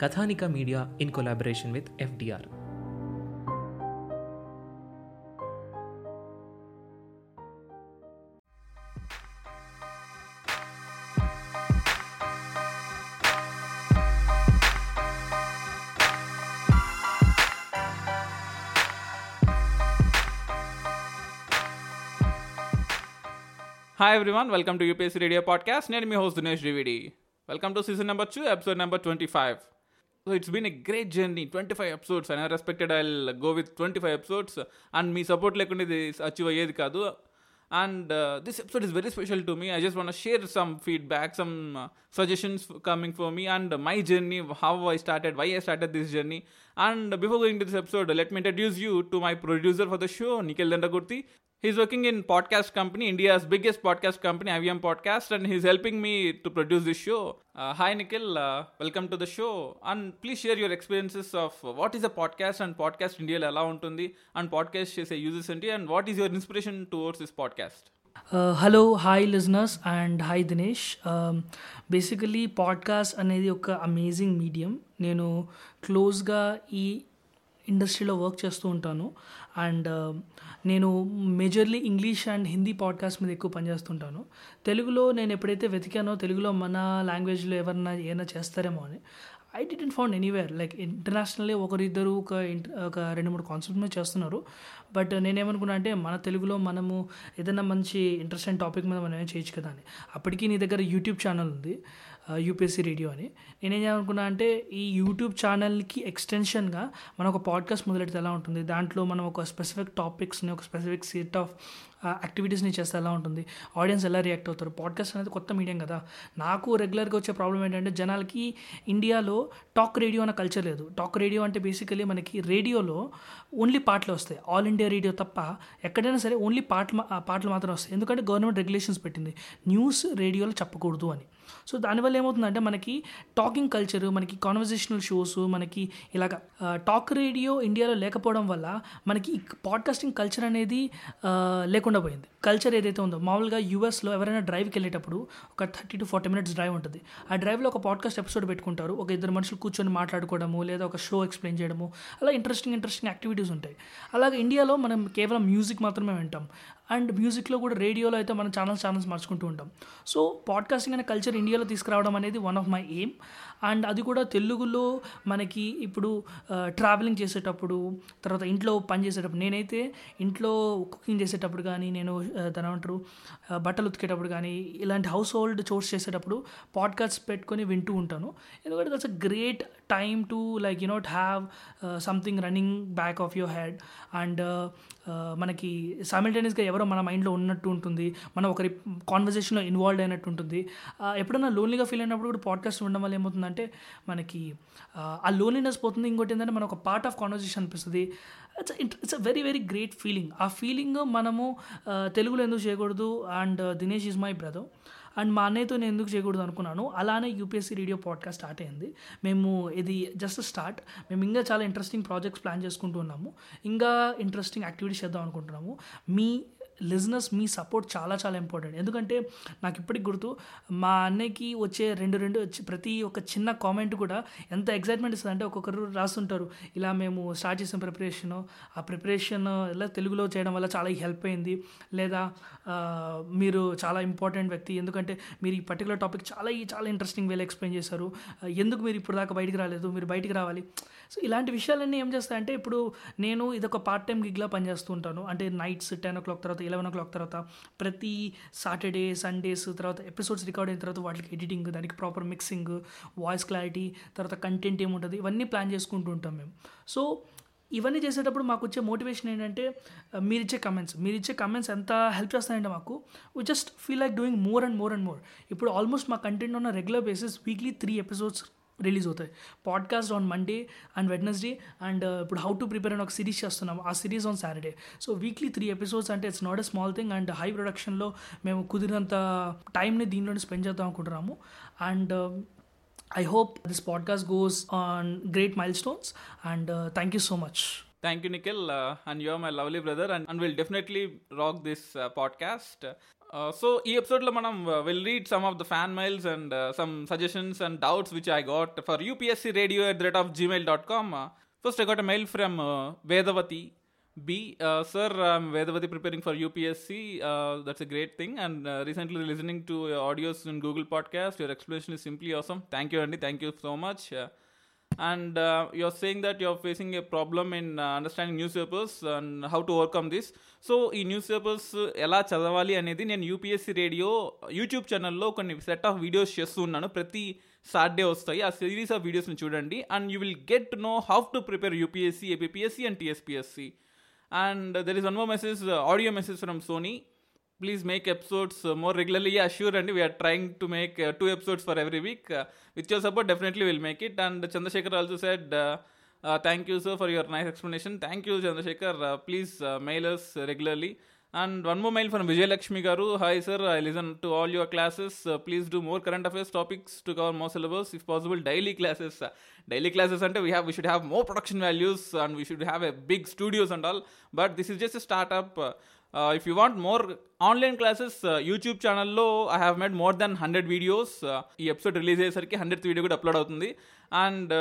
Kathanika Media in collaboration with FDR. Hi everyone welcome to UPSC radio podcast నేను మీ host Dinesh DVD welcome to season number two episode number twenty five so it's been a great journey twenty five episodes and respected I go with twenty five episodes and మీ support లేకుండా ఇది achieve అయ్యేది కాదు and this episode is very special to me I just want share some feedback some suggestions coming for me and my journey how I started why I started this journey and before going to this episode let me introduce you to my producer for the show Nikhil Dandagurthi He's working in podcast company, India's biggest podcast company, IVM Podcast, and he's helping me to produce this show. Uh, hi, Nikhil. Uh, welcome to the show. And please share your experiences of what is a podcast and podcast India ఎలా ఉంటుంది and podcast చేసే uses ఏంటి and what is your inspiration towards this podcast hello hi listeners and hi Dinesh basically podcast అనేది ఒక amazing medium నేను క్లోజ్గా ఈ ఇండస్ట్రీలో వర్క్ చేస్తూ ఉంటాను అండ్ um, నేను majorly English and Hindi podcast మీద ఎక్కువ పనిచేస్తుంటాను తెలుగులో నేను ఎప్పుడైతే వెతికానో తెలుగులో మన లాంగ్వేజ్లో ఎవరన్నా ఏమైనా చేస్తారేమో అని I didn't found anywhere like internationally ఒకరిద్దరు ఒక ఒక రెండు మూడు కాన్సెప్ట్ మీద చేస్తున్నారు బట్ నేనేమనుకున్నా అంటే మన తెలుగులో మనము ఏదైనా మంచి ఇంట్రెస్టింగ్ టాపిక్ మీద మనం చేయొచ్చు కదా అని అప్పటికీ నీ దగ్గర యూట్యూబ్ ఛానల్ ఉంది యూపీఎస్సీ రేడియో అని నేనేం చేయాలనుకున్నా అంటే ఈ యూట్యూబ్ ఛానల్కి ఎక్స్టెన్షన్గా మనం ఒక పాడ్కాస్ట్ మొదలెడితే ఎలా ఉంటుంది దాంట్లో మనం ఒక స్పెసిఫిక్ టాపిక్స్ని ఒక స్పెసిఫిక్ సెట్ ఆఫ్ యాక్టివిటీస్ని చేస్తే ఎలా ఉంటుంది ఆడియన్స్ ఎలా రియాక్ట్ అవుతారు పాడ్కాస్ట్ అనేది కొత్త మీడియం కదా నాకు రెగ్యులర్గా వచ్చే ప్రాబ్లం ఏంటంటే జనాలకి ఇండియాలో టాక్ రేడియో అనే కల్చర్ లేదు టాక్ రేడియో అంటే బేసికలీ మనకి రేడియోలో ఓన్లీ పాటలు వస్తాయి ఆల్ ఇండియా రేడియో తప్ప ఎక్కడైనా సరే ఓన్లీ పాటలు పాటలు మాత్రం వస్తాయి ఎందుకంటే గవర్నమెంట్ రెగ్యులేషన్స్ పెట్టింది న్యూస్ రేడియోలో చెప్పకూడదు అని సో దానివల్ల ఏమవుతుందంటే మనకి టాకింగ్ కల్చరు మనకి కాన్వర్జేషనల్ షోస్ మనకి ఇలాగ టాక్ రేడియో ఇండియాలో లేకపోవడం వల్ల మనకి పాడ్కాస్టింగ్ కల్చర్ అనేది లేకుండా పోయింది కల్చర్ ఏదైతే ఉందో మామూలుగా యూఎస్లో ఎవరైనా డ్రైవ్కి వెళ్ళేటప్పుడు ఒక thirty to forty minutes drive ఉంటుంది ఆ డ్రైవ్లో ఒక పాడ్కాస్ట్ ఎపిసోడ్ పెట్టుకుంటారు ఒక ఇద్దరు మనుషులు కూర్చొని మాట్లాడుకోవడము లేదా ఒక షో ఎక్స్ప్లెయిన్ చేయడము అలా ఇంట్రెస్టింగ్ ఇంట్రెస్టింగ్ యాక్టివిటీస్ ఉంటాయి అలాగే ఇండియాలో మనం కేవలం మ్యూజిక్ మాత్రమే వింటాం అండ్ మ్యూజిక్లో కూడా రేడియోలో అయితే మనం ఛానల్స్ ఛానల్స్ మార్చుకుంటూ ఉంటాం సో పాడ్కాస్టింగ్ అనే కల్చర్ ఇండియాలో తీసుకురావడం అనేది one of my aim and అది కూడా తెలుగులో మనకి ఇప్పుడు ట్రావెలింగ్ చేసేటప్పుడు తర్వాత ఇంట్లో పని చేసేటప్పుడు నేనైతే ఇంట్లో కుకింగ్ చేసేటప్పుడు కానీ నేను దాని అంటారు బట్టలు ఉతికేటప్పుడు కానీ ఇలాంటి హౌస్ హోల్డ్ చోర్స్ చేసేటప్పుడు పాడ్కాస్ట్ పెట్టుకొని వింటూ ఉంటాను ఎందుకంటే that's a great time to like you know have something running back of your head and మనకి సైమిల్టేనియస్గా ఎవరో మన మైండ్లో ఉన్నట్టు ఉంటుంది మనం ఒకరి కాన్వర్జేషన్లో ఇన్వాల్వ్ అయినట్టు ఉంటుంది ఎప్పుడైనా లోన్లీగా ఫీల్ అయినప్పుడు కూడా పాడ్కాస్ట్ ఉండడం వల్ల ఏమవుతుందంటే మనకి ఆ లోన్లీనెస్ పోతుంది ఇంకోటి ఏంటంటే మనకు ఒక పార్ట్ ఆఫ్ కాన్వర్జేషన్ అనిపిస్తుంది it's it's a very very great feeling ఆ ఫీలింగ్ మనము తెలుగులో ఎందుకు చేయకూడదు and Dinesh is my brother and మా అన్నయ్యతో నేను ఎందుకు చేయకూడదు అనుకున్నాను అలానే యూపీఎస్సీ రేడియో పాడ్కాస్ట్ స్టార్ట్ అయింది మేము ఇది జస్ట్ స్టార్ట్ మేము ఇంకా చాలా ఇంట్రెస్టింగ్ ప్రాజెక్ట్స్ ప్లాన్ చేసుకుంటున్నాము ఇంకా ఇంట్రెస్టింగ్ యాక్టివిటీస్ చేద్దాం అనుకుంటున్నాము మీ లిజినెస్ మీ సపోర్ట్ చాలా చాలా ఇంపార్టెంట్ ఎందుకంటే నాకు ఇప్పటికి గుర్తు మా అన్నయ్యకి వచ్చే రెండు రెండు వచ్చి ప్రతి ఒక్క చిన్న కామెంట్ కూడా ఎంత ఎగ్జైట్మెంట్ ఇస్తుంది అంటే ఒక్కొక్కరు రాస్తుంటారు ఇలా మేము స్టార్ట్ చేసిన ప్రిపరేషను ఆ ప్రిపరేషన్ ఇలా తెలుగులో చేయడం వల్ల చాలా హెల్ప్ అయింది లేదా మీరు చాలా ఇంపార్టెంట్ వ్యక్తి ఎందుకంటే మీరు ఈ పర్టికులర్ టాపిక్ చాలా చాలా ఇంట్రెస్టింగ్ వేలో ఎక్స్ప్లెయిన్ చేశారు ఎందుకు మీరు ఇప్పుడు దాకా బయటికి రాలేదు మీరు బయటికి రావాలి సో ఇలాంటి విషయాలన్నీ ఏం చేస్తాయంటే ఇప్పుడు నేను ఇదొక పార్ట్ టైం గిగ్లా పనిచేస్తూ ఉంటాను అంటే నైట్స్ టెన్ ఓ క్లాక్ తర్వాత ఎలవెన్ ఓ క్లాక్ తర్వాత ప్రతి సాటర్డే సండేస్ తర్వాత ఎపిసోడ్స్ రికార్డ్ అయిన తర్వాత వాటికి ఎడిటింగ్ దానికి ప్రాపర్ మిక్సింగ్ వాయిస్ క్లారిటీ తర్వాత కంటెంట్ ఏముంటుంది ఇవన్నీ ప్లాన్ చేసుకుంటూ ఉంటాం మేము సో ఇవన్నీ చేసేటప్పుడు మాకు వచ్చే మోటివేషన్ ఏంటంటే మీరు ఇచ్చే కమెంట్స్ మీరు ఇచ్చే కమెంట్స్ ఎంత హెల్ప్ చేస్తాయంటే మాకు we just feel like doing more and more and more ఇప్పుడు ఆల్మోస్ట్ మా కంటెంట్ ఉన్న regular basis weekly three episodes release అవుతాయి podcast on Monday and Wednesday and ఇప్పుడు హౌ టు ప్రిపేర్ అని ఒక సిరీస్ చేస్తున్నాం ఆ series on Saturday so weekly three episodes అంటే it's not a small thing and high ప్రొడక్షన్లో మేము కుదిరినంత టైంని దీనిలోనే స్పెండ్ చేద్దాం అనుకుంటున్నాము and I hope this podcast goes on great milestones and thank you so much thank you Nikhil and you are my lovely brother and and will definitely rock this podcast podcast. Uh, so, ఈ ఎపిసోడ్లో మనం will read some of the fan mails and some suggestions and doubts which I got for UPSC radio at the rate of Gmail dot com first I got a mail from Vedavathi B, uh, sir, I'm Vedavati preparing for UPSC. Uh, that's a great thing. And uh, recently listening to your audios in Google Podcast. Your explanation is simply awesome. Thank you, Andy. Thank you so much. Uh, and uh, saying that that facing a problem problem understanding news papers and how to overcome this so ఈ news papers uh, ఎలా చదవాలి అనేది నేను UPSC radio YouTube ఛానల్లో కొన్ని set of videos చేస్తూ ఉన్నాను ప్రతి సాటర్డే వస్తాయి ఆ సిరీస్ ఆఫ్ వీడియోస్ని చూడండి and you will get to know how to prepare UPSC APSC and TSPSC and there is one more message audio message from Soni Please make episodes uh, more regularly. Yeah, sure. And we are trying to make uh, 2 episodes for every week. Uh, with your support, definitely we'll make it. And Chandrasekhar also said, thank you, sir, for your nice explanation. Thank you, Chandrasekhar. Please mail us regularly. And one more mail from Vijay Lakshmi Garu. Hi, sir. I listen to all your classes. Please do more current affairs topics to cover more syllabus. If possible, daily classes. Daily classes and we should have more production values and we should have a big studios and all. But this is just a startup. If you want more online classes YouTube ఛానల్లో I have made more than hundred videos ఈ episode release అయ్యేసరికి hundred video కూడా upload అవుతుంది and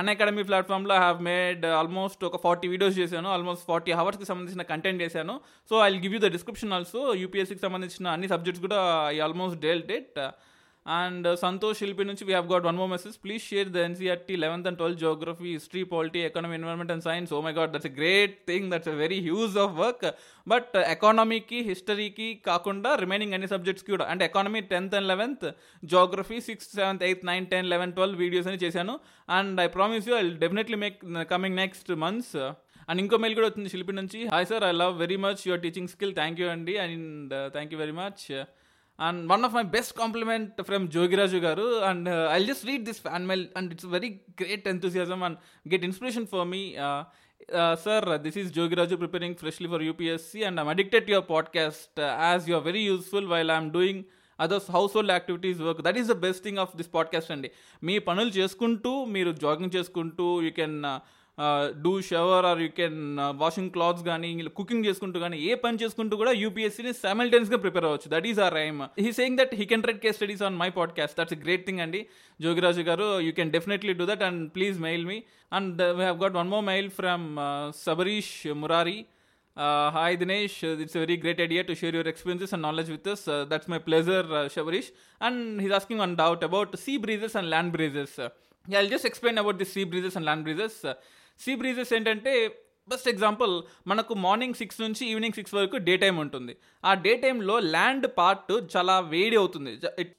Unacademy ప్లాట్ఫామ్లో I have made almost ఒక forty videos చేశాను almost forty అవర్స్కి సంబంధించిన కంటెంట్ చేశాను so I give you the description also యూపీఎస్సికి సంబంధించిన అన్ని సబ్జెక్ట్స్ కూడా I almost dealt it and Santosh Shilpi నుంచి we have got one more message please share the NCERT eleventh and twelfth geography history polity economy environment and science oh my god that's great thing that's a very huge of work but ఎకానమీకి హిస్టరీకి కాకుండా remaining అన్ని సబ్జెక్ట్స్కి కూడా and economy tenth and eleventh geography sixth seventh eighth nine ten eleven twelve videos అని చేశాను and I promise you I definitely make coming next months and ఇంకో mail కూడా వచ్చింది శిల్పి నుంచి hi sir I love very much your teaching skill thank you అండి and thank you very much and one of my best compliment from Jogiraju గారు and I just read this fan mail and it's very great enthusiasm and get inspiration for me sir this is Jogiraju preparing freshly for UPSC and I'm addicted your podcast as your very useful while I'm doing others household activities work that is the best thing of this podcast అండి మీ పనులు చేసుకుంటూ మీరు jogging చేసుకుంటూ you can do shower or you can washing clothes కానీ cooking చేసుకుంటూ కానీ ఏ పని చేసుకుంటూ కూడా యూపీఎస్సీని సైమల్టేనియస్గా ప్రిపేర్ అవ్వచ్చు that is or rhyme he saying that he can write case studies on my podcast that's great thing అండి జోగిరాజు గారు you can definitely do that and please mail me and we have got one more mail from Sabarish Murari Uh, hi Dinesh, uh, it's a very great idea to share your experiences and knowledge with us. Uh, that's my pleasure, uh, Shabarish. And he's asking one doubt about sea breezes and land breezes. yeah, I'll just explain about the sea breezes and land breezes. Sea breezes ఏంటంటే best example మనకు morning six నుంచి evening six వరకు day time ఉంటుంది ఆ day టైంలో land part చాలా వేడి అవుతుంది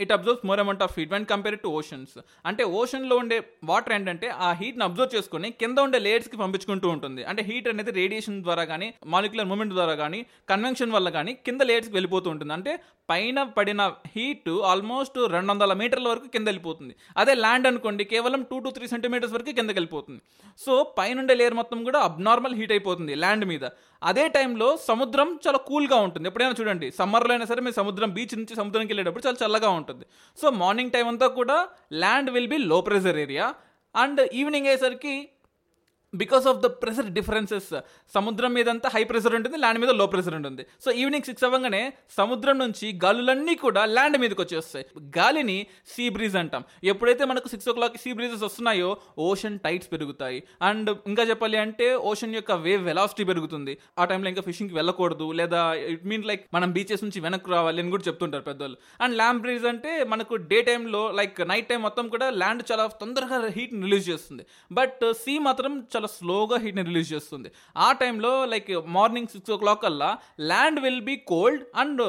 it observes more amount of heat when compare to oceans అంటే ఓషన్లో ఉండే వాటర్ ఏంటంటే ఆ హీట్ని అబ్జర్వ్ చేసుకుని కింద ఉండే లేయర్స్కి పంపించుకుంటూ ఉంటుంది అంటే హీట్ అనేది రేడియేషన్ ద్వారా కానీ మాలిక్యులర్ మూమెంట్ ద్వారా కానీ కన్వెన్షన్ వల్ల కానీ కింద లేయర్స్కి వెళ్ళిపోతూ ఉంటుంది అంటే పైన పడిన హీట్ ఆల్మోస్ట్ రెండు వందల మీటర్ల వరకు కింద వెళ్ళిపోతుంది అదే ల్యాండ్ అనుకోండి కేవలం టూ టు త్రీ సెంటీమీటర్స్ వరకు కిందకి వెళ్ళిపోతుంది సో పైన ఉండే లేయర్ మొత్తం కూడా అబ్నార్మల్ హీట్ అయిపోతుంది ల్యాండ్ మీద అదే టైంలో సముద్రం చాలా కూల్గా ఉంటుంది ఎప్పుడైనా చూడండి సమ్మర్లో అయినా సరే మీరు సముద్రం బీచ్ నుంచి సముద్రంకి వెళ్ళేటప్పుడు చాలా చల్లగా ఉంటుంది సో మార్నింగ్ టైం అంతా కూడా land will be low pressure area and evening అయ్యేసరికి because of the pressure differences సముద్రం మీదంతా హై ప్రెషర్ ఉంటుంది ల్యాండ్ మీద లో ప్రెషర్ ఉంటుంది సో ఈవినింగ్ సిక్స్ అవ్వగానే సముద్రం నుంచి గాలులన్నీ కూడా ల్యాండ్ మీదకి వచ్చేస్తాయి గాలిని సీ బ్రీజ్ అంటాం ఎప్పుడైతే మనకు six o'clock sea breezes వస్తున్నాయో ఓషన్ టైట్స్ పెరుగుతాయి అండ్ ఇంకా చెప్పాలి అంటే ఓషన్ యొక్క వేవ్ వెలాసిటీ పెరుగుతుంది ఆ టైంలో ఇంకా ఫిషింగ్కి వెళ్ళకూడదు లేదా ఇట్ మీన్ లైక్ మనం బీచెస్ నుంచి వెనక్కి రావాలి అని కూడా చెప్తుంటారు పెద్దవాళ్ళు అండ్ ల్యాండ్ బ్రీజ్ అంటే మనకు డే టైంలో లైక్ నైట్ టైం మొత్తం కూడా ల్యాండ్ చాలా తొందరగా హీట్ రిలీజ్ చేస్తుంది బట్ సీ మాత్రం చాలా స్లోగా హీట్ని రిలీజ్ చేస్తుంది ఆ టైంలో like morning six o'clock అలా land will be cold and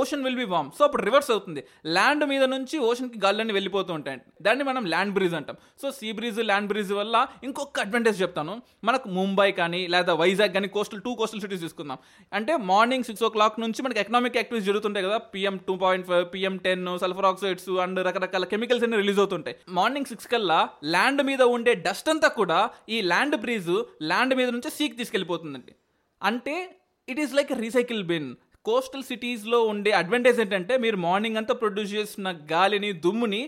ocean will be warm so అప్పుడు రివర్స్ అవుతుంది ల్యాండ్ మీద నుంచి ఓషన్కి గాల్లన్నీ వెళ్ళిపోతూ ఉంటాయి దాన్ని మనం ల్యాండ్ బ్రీజ్ అంటాం so sea breeze land breeze వల్ల ఇంకొక అడ్వాంటేజ్ చెప్తాను మనకు ముంబై కానీ లేదా వైజాగ్ కానీ కోస్టల్ టూ కోస్టల్ సిటీస్ తీసుకుందాం అంటే మార్నింగ్ సిక్స్ ఓ క్లాక్ నుంచి మనకి ఎకనామిక్ యాక్టివిటీస్ జరుగుతుంటాయి కదా PM two point five PM ten sulphur oxides and రకరకాల కెమికల్స్ అన్ని రిలీజ్ అవుతుంటాయి మార్నింగ్ సిక్స్ కల్లా ల్యాండ్ మీద ఉండే డస్ట్ అంతా కూడా ఈ ల్యాండ్ ల్యాండ్ బ్రిడ్జ్ ల్యాండ్ మీద నుంచి సీకి తీసుకెళ్ళిపోతుందండి అంటే it is like recycle bin coastal సిటీస్లో ఉండే అడ్వాంటేజ్ ఏంటంటే మీరు మార్నింగ్ అంతా ప్రొడ్యూస్ చేసిన గాలిని దుమ్ముని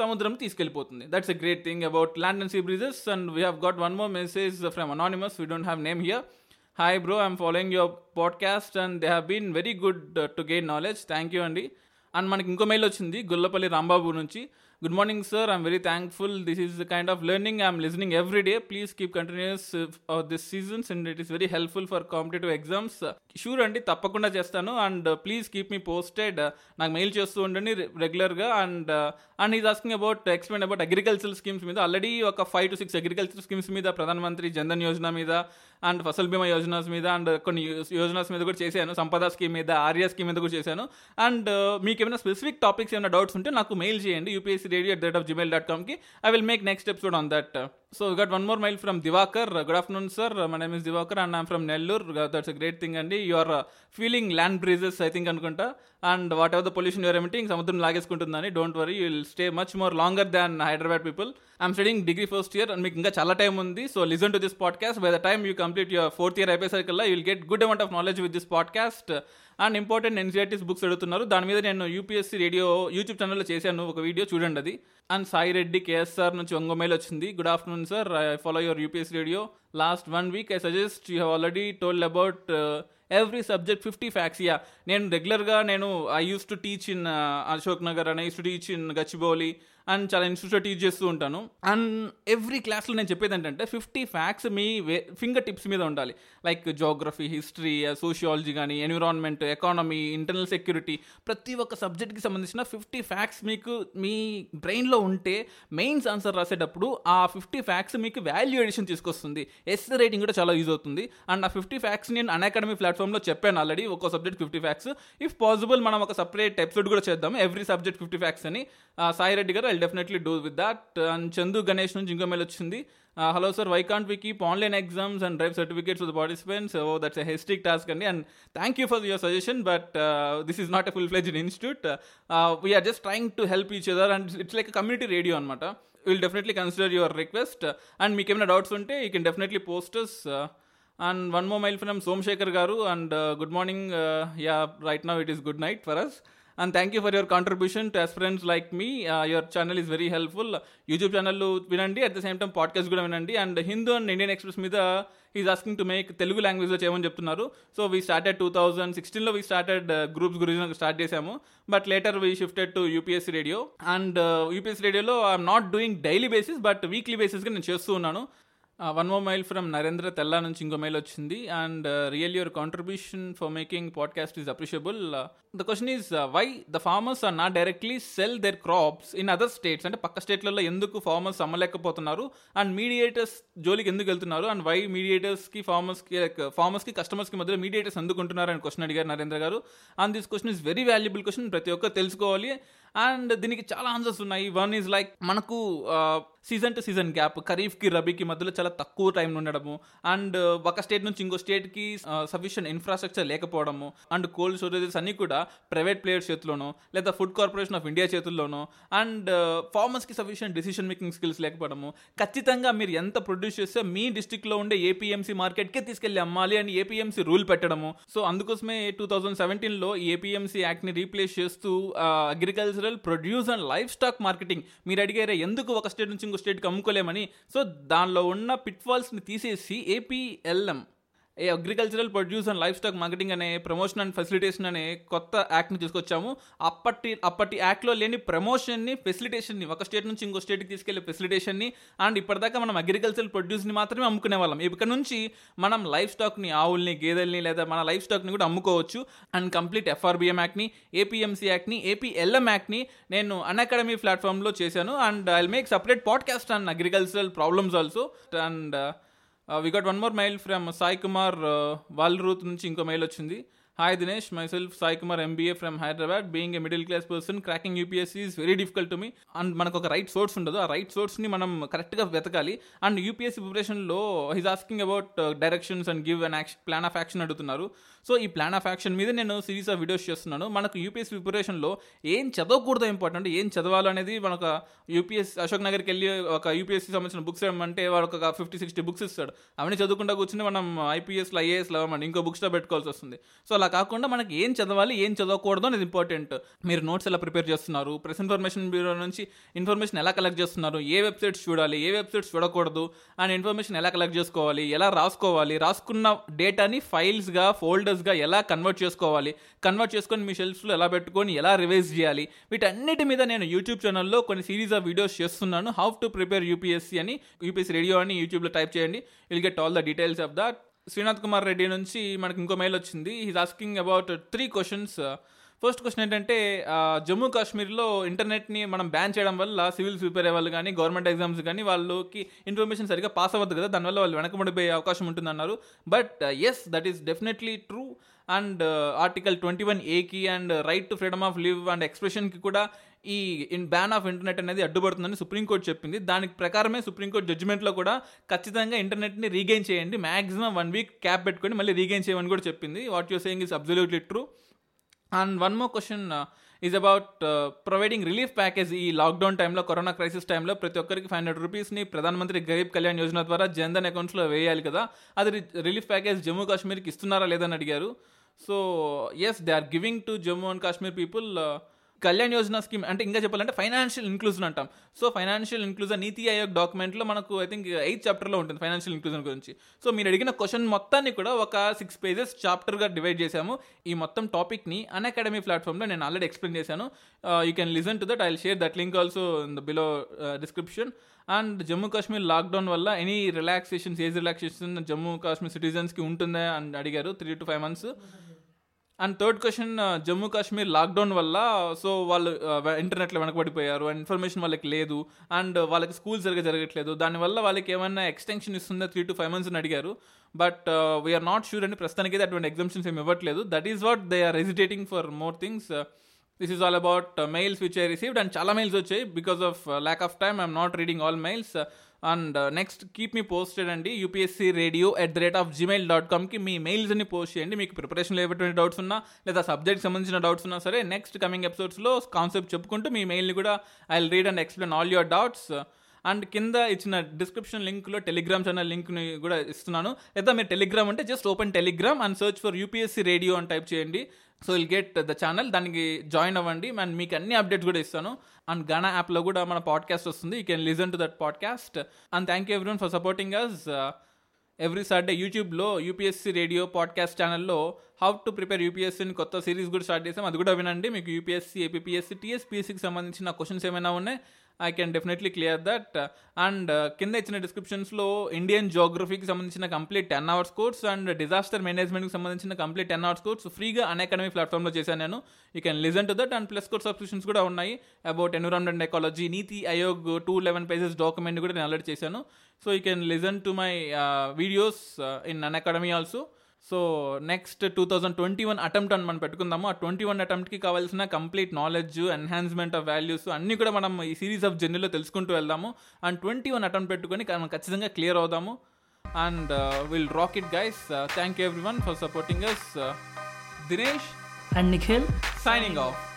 సముద్రం తీసుకెళ్ళిపోతుంది that's a great thing about land and sea breezes and we have got one more message from anonymous we don't have name here hi bro I'm following your podcast and they have been very good to gain knowledge thank you అండి and మనకి ఇంకో mail వచ్చింది గుల్లపల్లి రాంబాబు నుంచి Good morning, sir. I'm very thankful. This is the kind of learning I'm listening every day. Please keep continuous uh, this seasons, and it is very helpful for competitive exams. Sure అండి తప్పకుండా చేస్తాను and please keep me posted నాకు mail చేస్తూ ఉండండి రెగ్యులర్గా and and is asking about explain about agriculture schemes మీద already ఒక five to six agriculture schemes మీద ప్రధానమంత్రి జన్ధన్ యోజన మీద అండ్ ఫసల్ బీమా యోజనాస్ మీద అండ్ కొన్ని యోజనాస్ మీద కూడా చేశాను సంపద స్కీమ్ మీద ఆర్య స్కీమ్ మీద కూడా చేశాను అండ్ మీకు ఏమైనా స్పెసిఫిక్ టాపిక్స్ ఏమైనా డౌట్స్ ఉంటే నాకు మెయిల్ చేయండి UPSC radio at the rate of Gmail dot కామ్కి I will make next steps on that so we got one more mail from Diwakar good afternoon sir my name is Diwakar and I'm from Nellore that's a great thing అండి your feeling land breezes I think అనుకుంటా and whatever the pollution your ఏమిటి సముద్రం లాగేసుకుంటుందని don't worry you will stay much more longer than Hyderabad people I'm studying degree first year and మీకు ఇంకా చాలా time ఉంది so listen to this podcast by the time you complete your fourth year అయిపోయే సైకిల్లో you will get good amount knowledge with this and important NCERTs books అడుగుతున్నారు దాని మీద నేను యూపీఎస్సీ రేడియో యూట్యూబ్ ఛానల్లో చేశాను ఒక వీడియో చూడండి అది అండ్ సాయి రెడ్డి కేఎస్ఆర్ నుంచి ఒంగోమేల్ వచ్చింది good afternoon sir I follow your UPSC radio last one week I suggest you have already told about every subject fifty facts yeah నేను రెగ్యులర్గా నేను I used to teach in Ashok Nagar and I used to teach in Gachibowli and చాలా institute use చేస్తూ ఉంటాను and every క్లాస్లో నేను చెప్పేది ఏంటంటే ఫిఫ్టీ ఫ్యాక్ట్స్ మీ ఫింగర్ టిప్స్ మీద ఉండాలి లైక్ జోగ్రఫీ హిస్టరీ సోషియాలజీ కానీ ఎన్విరాన్మెంట్ ఎకానమీ ఇంటర్నల్ సెక్యూరిటీ ప్రతి ఒక్క సబ్జెక్ట్కి సంబంధించిన ఫిఫ్టీ ఫ్యాక్ట్స్ మీకు మీ బ్రెయిన్లో ఉంటే మెయిన్స్ ఆన్సర్ రాసేటప్పుడు ఆ ఫిఫ్టీ ఫ్యాక్ట్స్ మీకు వాల్యూ ఎడిషన్ తీసుకొస్తుంది ఎస్ రేటింగ్ కూడా చాలా యూజ్ అవుతుంది అండ్ ఆ ఫిఫ్టీ ఫ్యాక్ట్స్ నేను అకాడమీ ప్లాట్ఫామ్లో చెప్పాను ఆల్రెడీ ఒక subject fifty facts if possible మనం ఒక సపరేట్ ఎపిసోడ్ కూడా చేద్దాం ఎవ్రీ సబ్జెక్ట్ ఫిఫ్టీ ఫ్యాక్ట్స్ అని సాయి రెడ్డి గారు definitely do with that and Chandu Ganesh నుంచి ఇంకో మేల్ వచ్చింది hello sir why can't we keep online exams and drive certificates for participants oh that's a hectic task అండి and thank you for your suggestion but this is not a full fledged institute we're just trying to help each other and it's like community radio అనమాట will definitely consider your request and మీకు ఏమైనా doubts ఉంటే you can definitely posters and one more mail from Somashekar గారు and good morning yeah right now it is good night for us and thank you for your contribution to friends like me your channel is very helpful YouTube channel వినండి at the same time podcast కూడా వినండి and Hindu and Indian Express మీద is asking to make Telugu లాంగ్వేజ్లో చేయమని చెప్తున్నారు so we started two thousand సిక్స్టీన్లో we started groups గురించి start చేశాము but later we shifted to UPSC radio and UPSC రేడియోలో I'm not doing daily basis but weekly బేసిస్గా నేను చేస్తూ ఉన్నాను one more mail from Narendra తెల్లా నుంచి ఇంకో మైల్ వచ్చింది and real your contribution for making podcast is appreciable the question is why the farmers are not directly sell their crops in other states అంటే పక్క స్టేట్లలో ఎందుకు farmers అమ్మలేకపోతున్నారు and mediators జోలికి ఎందుకు వెళ్తున్నారు and why మీడియేటర్స్కి ఫార్మర్స్కి ఫార్మర్స్కి కస్టమర్స్కి మధ్యలో మీడియేటర్స్ ఎందుకుంటున్నారు అని క్వశ్చన్ అడిగారు Narendra garu and this question is very valuable question ప్రతి ఒక్కరు తెలుసుకోవాలి అండ్ దీనికి చాలా ఆన్సర్స్ ఉన్నాయి వన్ ఈజ్ లైక్ మనకు సీజన్ టు సీజన్ గ్యాప్ ఖరీఫ్కి రబీకి మధ్యలో చాలా తక్కువ టైం ఉండడము అండ్ ఒక స్టేట్ నుంచి ఇంకో స్టేట్కి సఫిషియంట్ ఇన్ఫ్రాస్ట్రక్చర్ లేకపోవడము అండ్ కోల్డ్ స్టోరేజెస్ అన్నీ కూడా ప్రైవేట్ ప్లేయర్స్ చేతిలోనో లేదా ఫుడ్ కార్పొరేషన్ ఆఫ్ ఇండియా చేతుల్లోనో అండ్ ఫార్మర్స్కి సఫిషియంట్ డిసిషన్ మేకింగ్ స్కిల్స్ లేకపోవడము ఖచ్చితంగా మీరు ఎంత ప్రొడ్యూస్ చేస్తే మీ డిస్టిక్లో ఉండే ఏపీఎంసీ మార్కెట్కే తీసుకెళ్ళి అమ్మాలి అని ఏపీఎంసీ రూల్ పెట్టడము సో అందుకోసమే టూ థౌజండ్ సెవెంటీన్లో ఈ ఏపీఎంసీ యాక్ట్ని రీప్లేస్ చేస్తూ agriculture agricultural produce and livestock marketing మీరు అడిగారే ఎందుకు ఒక స్టేట్ నుంచి ఇంకో స్టేట్కి అమ్ముకోలేమని సో దానిలో ఉన్న పిట్ఫాల్స్ని తీసేసి APLM A agricultural produce and livestock marketing అనే ప్రమోషన్ అండ్ ఫెసిలిటేషన్ అనే కొత్త యాక్ట్ని తీసుకొచ్చాము అప్పటి అప్పటి యాక్ట్లో లేని ప్రమోషన్ని ఫెసిలిటేషన్ని ఒక స్టేట్ నుంచి ఇంకో స్టేట్కి తీసుకెళ్లే ఫెసిలిటేషన్ని అండ్ ఇప్పటిదాకా మనం అగ్రికల్చరల్ ప్రొడ్యూస్ని మాత్రమే అమ్ముకునే వాళ్ళం ఇక్కడ నుంచి మనం లైఫ్ స్టాక్ని ఆవుల్ని గేదెల్ని లేదా మన లైఫ్ స్టాక్ని కూడా అమ్ముకోవచ్చు అండ్ కంప్లీట్ ఎఫ్ఆర్బిఎం యాక్ట్ని ఏపీఎంసీ యాక్ట్ని ఏపీఎల్ఎం యాక్ట్ని నేను అన్అకాడమీ ప్లాట్ఫామ్లో చేశాను and I make separate podcast and agricultural problems also and we got one more mail from Sai Kumar wall రూత్ నుంచి ఇంకో మెయిల్ వచ్చింది Dinesh myself Sai Kumar MBA from Hyderabad being a middle class person cracking UPSC is very difficult to me and మనకు ఒక right source ఉండదు ఆ right సోర్స్ని మనం కరెక్ట్గా వెతకాలి అండ్ యూపీఎస్సీ ప్రిపరేషన్లో he's asking about directions and give and action plan of action అడుగుతున్నారు సో ఈ ప్లాన్ ఆఫ్ యాక్షన్ మీద నేను సిరీస్ ఆఫ్ వీడియోస్ చేస్తున్నాను మనకు యూపీఎస్సీ ప్రిపరేషన్లో ఏం చదవకూడదు ఇంపార్టెంట్ ఏం చదవాలనేది మనకు యూపీఎస్ అశోక్ నగర్కి వెళ్ళి ఒక యూపీఎస్సీ సంబంధించిన బుక్స్ ఏమంటే వాళ్ళకి ఒక ఫిఫ్టీ సిక్స్టీ బుక్స్ ఇస్తాడు అవన్నీ చదువుకుంటా కూర్చుని మనం ఐపీఎస్లో ఐఏఎస్లో అవ్వమండి ఇంకో బుక్స్లో పెట్టుకోవాల్సి వస్తుంది సో అలా కాకుండా మనకి ఏం చదవాలి ఏం చదవకూడదు అనేది ఇంపార్టెంట్ మీరు నోట్స్ ఎలా ప్రిపేర్ చేస్తున్నారు ప్రెస్ ఇన్ఫర్మేషన్ బ్యూరో నుంచి ఇన్ఫర్మేషన్ ఎలా కలెక్ట్ చేస్తున్నారు ఏ వెబ్సైట్స్ చూడాలి ఏ వెబ్సైట్స్ చూడకూడదు అండ్ ఇన్ఫర్మేషన్ ఎలా కలెక్ట్ చేసుకోవాలి ఎలా రాసుకోవాలి రాసుకున్న డేటాని ఫైల్స్గా ఫోల్డర్స్గా ఎలా కన్వర్ట్ చేసుకోవాలి కన్వర్ట్ చేసుకొని మీ షెల్ఫ్లో ఎలా పెట్టుకొని ఎలా రివైజ్ చేయాలి వీటన్నిటి మీద నేను యూట్యూబ్ ఛానల్లో కొన్ని సిరీస్ ఆఫ్ వీడియోస్ చేస్తున్నాను హౌ టు ప్రిపేర్ యూపీఎస్సీ అని యూపీఎస్సీ రేడియో అని యూట్యూబ్లో టైప్ చేయండి will get all the details of that Srinath Kumar Reddy నుంచి మనకి ఇంకో మెయిల్ వచ్చింది he's asking about three questions first question ఏంటంటే జమ్మూ కాశ్మీర్లో ఇంటర్నెట్ని మనం బ్యాన్ చేయడం వల్ల సివిల్ ప్రిపేర్ అయ్యే వాళ్ళు కానీ గవర్నమెంట్ ఎగ్జామ్స్ కానీ వాళ్ళకి ఇన్ఫర్మేషన్ సరిగా పాస్ అవ్వద్దు కదా దానివల్ల వాళ్ళు వెనకబడిపోయే అవకాశం ఉంటుందన్నారు but yes that is definitely true and article twenty one ఏకి and right to freedom of live and ఎక్స్ప్రెషన్కి కూడా ఈ ఇన్ బ్యాన్ ఆఫ్ ఇంటర్నెట్ అనేది అడ్డుపడుతుందని సుప్రీంకోర్టు చెప్పింది దానికి ప్రకారమే సుప్రీంకోర్టు జడ్జిమెంట్లో కూడా ఖచ్చితంగా ఇంటర్నెట్ని రీగైన్ చేయండి మ్యాక్సిమం వన్ వీక్ క్యాప్ పెట్టుకొని మళ్ళీ రీగైన్ చేయమని కూడా చెప్పింది what you saying is absolutely true and one more question is about providing relief package ఈ లాక్డౌన్ టైంలో కరోనా క్రైసిస్ టైంలో ప్రతి ఒక్కరికి ఫైవ్ హండ్రెడ్ రూపీస్ని ప్రధానమంత్రి గరీబ్ కళ్యాణ్ యోజన ద్వారా జన్ధన్ అకౌంట్స్లో వేయాలి కదా అది రిలీఫ్ ప్యాకేజ్ జమ్మూ కాశ్మీర్కి ఇస్తున్నారా లేదని అడిగారు so yes they are giving to Jammu and Kashmir people Kalyan Yojana scheme అంటే ఇంకా చెప్పాలంటే ఫైనాన్షియల్ ఇన్క్లూజన్ అంటాం so financial inclusion NITI Aayog డాక్యుమెంట్లో మనకు ఐ థింక్ ఎయిత్ చాప్టర్లో ఉంటుంది ఫైనాన్షియల్ ఇన్క్లూజన్ గురించి సో మీరు అడిగిన క్వశ్చన్ మొత్తాన్ని కూడా ఒక సిక్స్ పేజెస్ చాప్టర్గా డివైడ్ చేశాము ఈ మొత్తం టాపిక్ని అన్ అకాడమీ ప్లాట్ఫామ్లో నేను ఆల్రెడీ ఎక్స్ప్లెయిన్ చేశాను you can listen to that I share that link also in the below description and Jammu Kashmir lockdown వల్ల any relaxations age relaxation Jammu Kashmir సిటిజన్స్కి ఉంటుందా అని అడిగారు three to five months and third question Jammu Kashmir lockdown వల్ల so వాళ్ళు ఇంటర్నెట్లో uh, వెనకబడిపోయారు and information వాళ్ళకి లేదు and uh, వాళ్ళకి స్కూల్ జరిగే జరగట్లేదు దానివల్ల వాళ్ళకి ఏమైనా ఎక్స్టెన్షన్ ఇస్తుందా త్రీ టు ఫైవ్ మంత్స్ అని అడిగారు బట్ వీఆర్ నాట్ షూర్ అండి ప్రస్తుతానికి అయితే అటువంటి ఎగ్జామ్షన్స్ ఏమి ఇవ్వట్లేదు that is what they are reiterating for more things this is all about mails which I received and చాలా మెయిల్స్ వచ్చాయి because of lack of time I'm not reading all mails and next uh, keep me posted అండి UPSC radio at the rate of Gmail dot కామ్కి మీ మెయిల్స్ని post చేయండి మీకు ప్రిపరేషన్లో ఏవైనా doubts ఉన్నా లేదా సబ్జెక్ట్ సంబంధించిన డౌట్స్ ఉన్నా సరే నెక్స్ట్ కమింగ్ ఎపిసోడ్స్లో కాన్సెప్ట్ చెప్పుకుంటూ మీ మెయిల్ని కూడా I read and explain all your doubts and కింద ఇచ్చిన డిస్క్రిప్షన్ లింక్లో టెలిగ్రామ్ ఛానల్ లింక్ని కూడా ఇస్తున్నాను లేదా మీరు టెలిగ్రామ్ అంటే just open Telegram and search for UPSC radio అని టైప్ చేయండి so will get the channel దానికి జాయిన్ అవ్వండి అండ్ మీకు అన్ని అప్డేట్స్ కూడా ఇస్తాను అండ్ గణ యాప్లో కూడా మన పాడ్కాస్ట్ వస్తుంది you can listen to that podcast and thank you everyone for supporting us every Saturday యూట్యూబ్లో యూపీఎస్సీ రేడియో పాడ్కాస్ట్ ఛానల్లో హౌ టు ప్రిపేర్ యూపీఎస్సీని కొత్త సిరీస్ కూడా స్టార్ట్ చేసాం అది కూడా వినండి మీకు యూపీఎస్సీ ఏపీఎస్సీ టీఎస్పీఎస్సీకి సంబంధించిన క్వశ్చన్స్ ఏమైనా ఉన్నాయి I can definitely clear that and కింద ఇచ్చిన డిస్క్రిప్షన్స్లో ఇండియన్ జోగ్రఫీకి సంబంధించిన complete ten hours course and disaster మేనేజ్మెంట్కి సంబంధించిన కంప్లీట్ టెన్ అవర్స్ కోర్స్ ఫ్రీగా అన్ అకాడమీ ప్లాట్ఫామ్లో చేశాను నేను you can listen to that and plus course subscriptions కూడా ఉన్నాయి about environment ecology NITI Aayog two eleven pages document కూడా నేను అలర్ట్ చేశాను so you can listen to my videos in Unacademy also so next two thousand twenty one attempt అని మనం పెట్టుకుందాము ఆ twenty one అటెంప్ట్కి కావాల్సిన complete knowledge enhancement of values అన్నీ కూడా మనం ఈ సిరీస్ ఆఫ్ జర్నీలో తెలుసుకుంటూ వెళ్దాము అండ్ ట్వంటీ వన్ అటెంప్ట్ పెట్టుకొని మనం ఖచ్చితంగా క్లియర్ అవుదాము and will rock it guys thank you everyone for supporting us Dinesh and Nikhil signing off